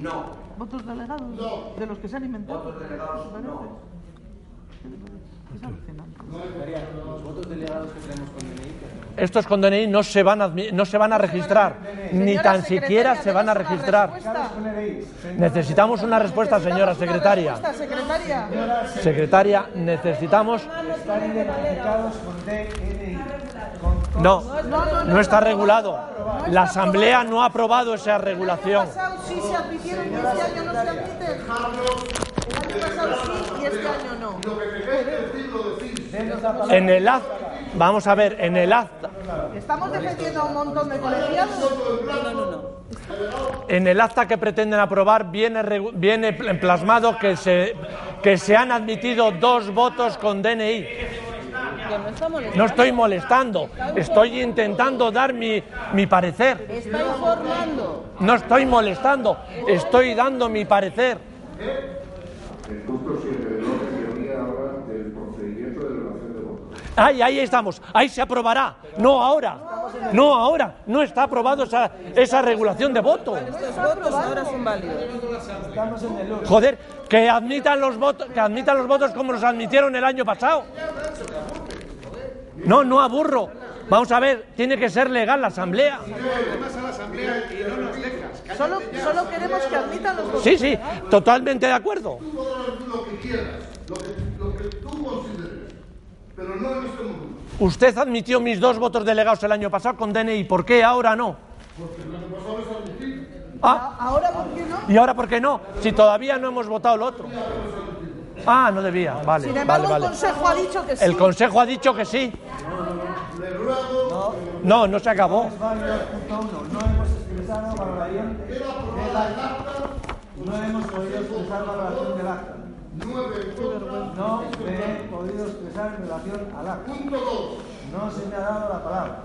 No. ¿Votos delegados? De los que se han inventado. Votos delegados, no. Los votos delegados que tenemos con DNI, ¿qué Estos con DNI no se van a, no se van a registrar, ni tan siquiera se van a registrar. Necesitamos una respuesta, señora secretaria. Secretaria, necesitamos... Están identificados con DNI. No, no, no, no está regulado. No La Asamblea no ha aprobado esa regulación. año pasado sí se admitieron y este año no se admiten. El año pasado sí y este año no. denos la palabra. En el acta, vamos a ver, en el acta, Estamos defendiendo a un montón de colegiados. en el acta que pretenden aprobar viene, viene pl- plasmado que se, que se han admitido dos votos con DNI. No estoy molestando, estoy intentando dar mi, mi parecer. Está informando. No estoy molestando, estoy dando mi parecer. El punto 7 del orden del día habla del procedimiento de relación de votos. Ahí, ahí estamos, ahí se aprobará, no ahora, no ahora, no está aprobado esa, esa regulación de voto. Estos votos ahora son válidos. Estamos en el uso. Joder, que admitan los votos, que admitan los votos como los admitieron el año pasado. No, no aburro. Vamos a ver, tiene que ser legal la asamblea. Solo, solo queremos que admitan los votos. Sí, sí, totalmente de acuerdo. Tú podrás lo que quieras, lo que, lo que tú consideres, pero no en este momento. Usted admitió mis dos votos delegados el año pasado con DNI, ¿por qué ahora no? Ah, Ahora, ¿por qué no? ¿y ahora por qué no? Si todavía no hemos votado el otro. Ah, no debía, vale, Sin vale, embargo, vale. el Consejo ha dicho que sí. El Consejo ha dicho que sí. No, no se acabó. Es válido el punto uno. No hemos expresado valoración del acta. No hemos podido expresar valoración del acta. No me he podido expresar en relación al acta. No se me ha dado la palabra.